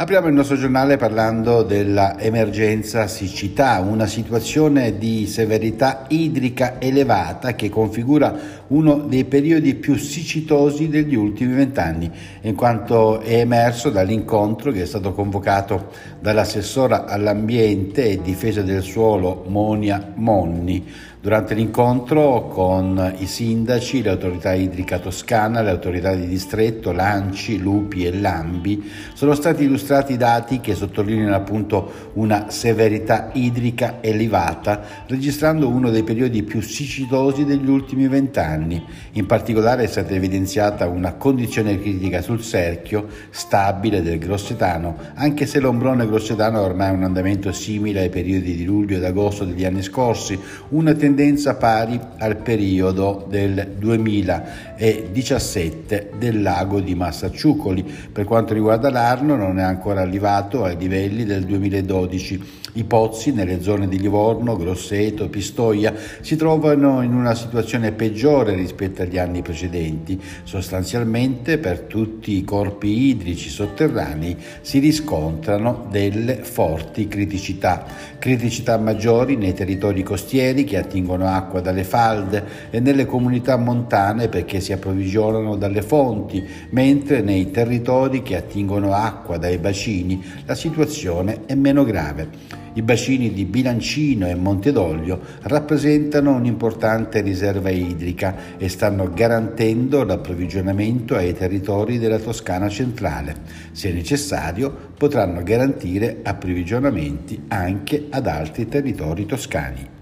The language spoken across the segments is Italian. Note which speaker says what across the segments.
Speaker 1: Apriamo il nostro giornale parlando dell'emergenza siccità, una situazione di severità idrica elevata che configura uno dei periodi più siccitosi degli ultimi vent'anni, in quanto è emerso dall'incontro che è stato convocato dall'assessora all'ambiente e difesa del suolo Monia Monni Durante l'incontro con i sindaci, l'autorità idrica toscana, le autorità di distretto, Lanci, Lupi e Lambi, sono stati illustrati dati che sottolineano appunto una severità idrica elevata, registrando uno dei periodi più siccitosi degli ultimi vent'anni. In particolare è stata evidenziata una condizione critica sul cerchio stabile del Grossetano, anche se l'ombrone grossetano ha ormai un andamento simile ai periodi di luglio ed agosto degli anni scorsi, una tendenza pari al periodo del 2017 del lago di Massacciucoli. Per quanto riguarda l'Arno non è ancora arrivato ai livelli del 2012. I pozzi nelle zone di Livorno, Grosseto, Pistoia si trovano in una situazione peggiore rispetto agli anni precedenti. Sostanzialmente per tutti i corpi idrici sotterranei si riscontrano delle forti criticità. Criticità maggiori nei territori costieri che attingono acqua dalle falde e nelle comunità montane perché si approvvigionano dalle fonti, mentre nei territori che attingono acqua dai bacini la situazione è meno grave. I bacini di Bilancino e Montedoglio rappresentano un'importante riserva idrica e stanno garantendo l'approvvigionamento ai territori della Toscana centrale. Se necessario, potranno garantire approvvigionamenti anche ad altri territori toscani.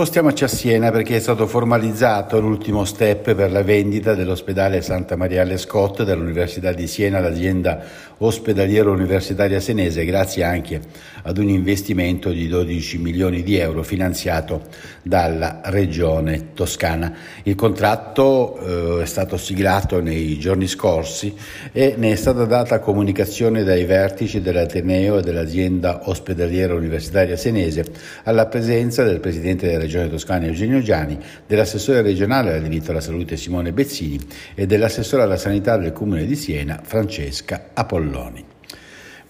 Speaker 1: Spostiamoci a Siena perché è stato formalizzato l'ultimo step per la vendita dell'ospedale Santa Maria alle Scott dall'Università di Siena all'azienda ospedaliera universitaria senese grazie anche ad un investimento di 12 milioni di euro finanziato dalla regione toscana. Il contratto eh, è stato siglato nei giorni scorsi e ne è stata data comunicazione dai vertici dell'Ateneo e dell'azienda ospedaliera universitaria senese alla presenza del presidente della Regione Toscana Eugenio Giani, dell'assessore regionale al diritto alla salute Simone Bezzini e dell'assessore alla sanità del Comune di Siena Francesca Apolloni.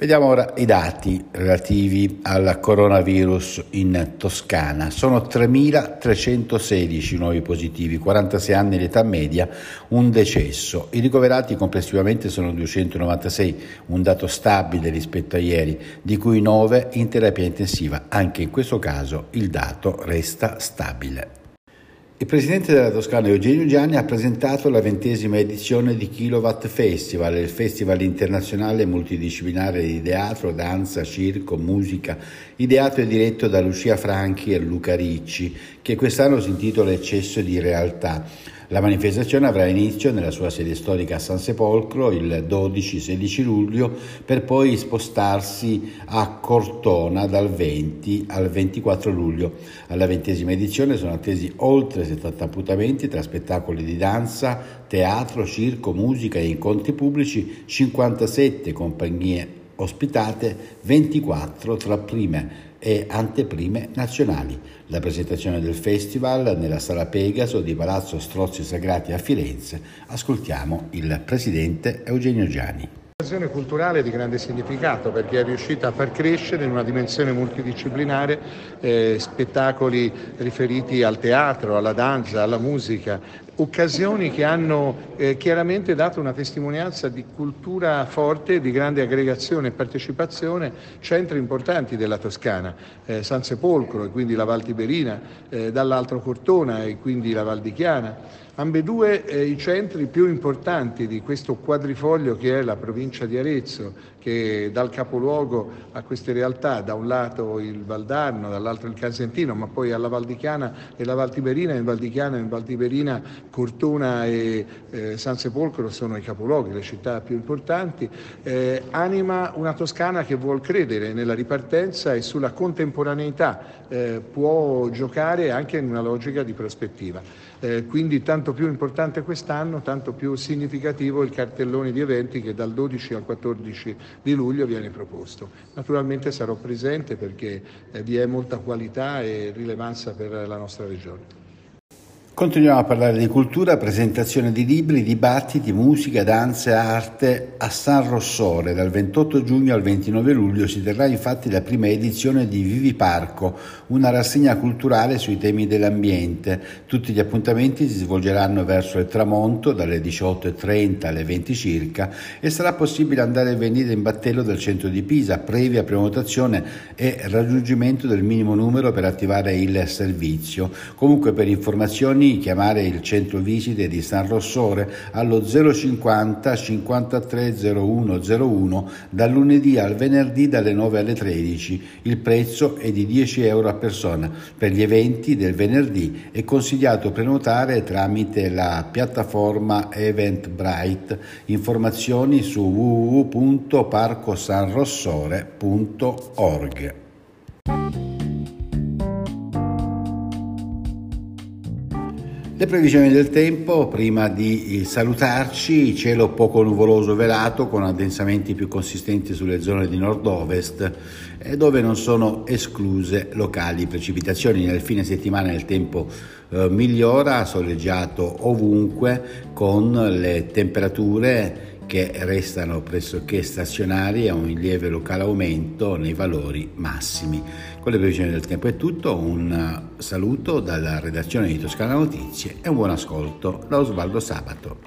Speaker 1: Vediamo ora i dati relativi al coronavirus in Toscana. Sono 3.316 nuovi positivi, 46 anni l'età media, un decesso. I ricoverati complessivamente sono 296, un dato stabile rispetto a ieri, di cui 9 in terapia intensiva. Anche in questo caso il dato resta stabile. Il presidente della Toscana Eugenio Gianni ha presentato la ventesima edizione di Kilowatt Festival, il festival internazionale multidisciplinare di teatro, danza, circo, musica, ideato e diretto da Lucia Franchi e Luca Ricci, che quest'anno si intitola Eccesso di realtà. La manifestazione avrà inizio nella sua sede storica a San Sepolcro il 12-16 luglio per poi spostarsi a Cortona dal 20 al 24 luglio. Alla ventesima edizione sono attesi oltre 70 appuntamenti tra spettacoli di danza, teatro, circo, musica e incontri pubblici, 57 compagnie ospitate, 24 tra prime e anteprime nazionali. La presentazione del festival nella sala Pegaso di Palazzo Strozzi Sagrati a Firenze. Ascoltiamo il presidente Eugenio Giani.
Speaker 2: Un'occasione culturale di grande significato perché è riuscita a far crescere in una dimensione multidisciplinare eh, spettacoli riferiti al teatro, alla danza, alla musica, occasioni che hanno eh, chiaramente dato una testimonianza di cultura forte, di grande aggregazione e partecipazione, centri importanti della Toscana, eh, San Sepolcro e quindi la Val Tiberina, eh, dall'altro Cortona e quindi la Val di Chiana. Ambedue eh, i centri più importanti di questo quadrifoglio che è la provincia provincia di Arezzo che dal capoluogo a queste realtà, da un lato il Valdarno, dall'altro il Casentino, ma poi alla Valdichiana e la Valtiberina, in Valdichiana e in Valtiberina Cortona e eh, San Sepolcro sono i capoluoghi, le città più importanti, eh, anima una Toscana che vuol credere nella ripartenza e sulla contemporaneità, eh, può giocare anche in una logica di prospettiva. Eh, quindi tanto più importante quest'anno, tanto più significativo il cartellone di eventi che dal 12 al 14 di luglio viene proposto. Naturalmente sarò presente perché eh, vi è molta qualità e rilevanza per la nostra regione.
Speaker 1: Continuiamo a parlare di cultura, presentazione di libri, dibattiti, musica, danza e arte a San Rossore. Dal 28 giugno al 29 luglio si terrà infatti la prima edizione di Vivi Parco, una rassegna culturale sui temi dell'ambiente. Tutti gli appuntamenti si svolgeranno verso il tramonto dalle 18.30 alle 20 circa e sarà possibile andare e venire in battello del centro di Pisa, previa prenotazione e raggiungimento del minimo numero per attivare il servizio. Comunque per informazioni chiamare il centro visite di San Rossore allo 050 53 01 01 dal lunedì al venerdì dalle 9 alle 13. Il prezzo è di 10 euro a persona. Per gli eventi del venerdì è consigliato prenotare tramite la piattaforma Eventbrite. Informazioni su www.parcosanrossore.org. Le previsioni del tempo, prima di salutarci, cielo poco nuvoloso velato con addensamenti più consistenti sulle zone di nord-ovest dove non sono escluse locali precipitazioni. Nel fine settimana il tempo eh, migliora, soleggiato ovunque con le temperature che restano pressoché stazionari a un lieve locale aumento nei valori massimi. Con le previsioni del tempo è tutto, un saluto dalla redazione di Toscana Notizie e un buon ascolto da Osvaldo Sabato.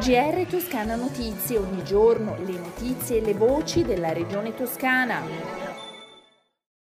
Speaker 3: GR Toscana Notizie, ogni giorno le notizie e le voci della regione toscana.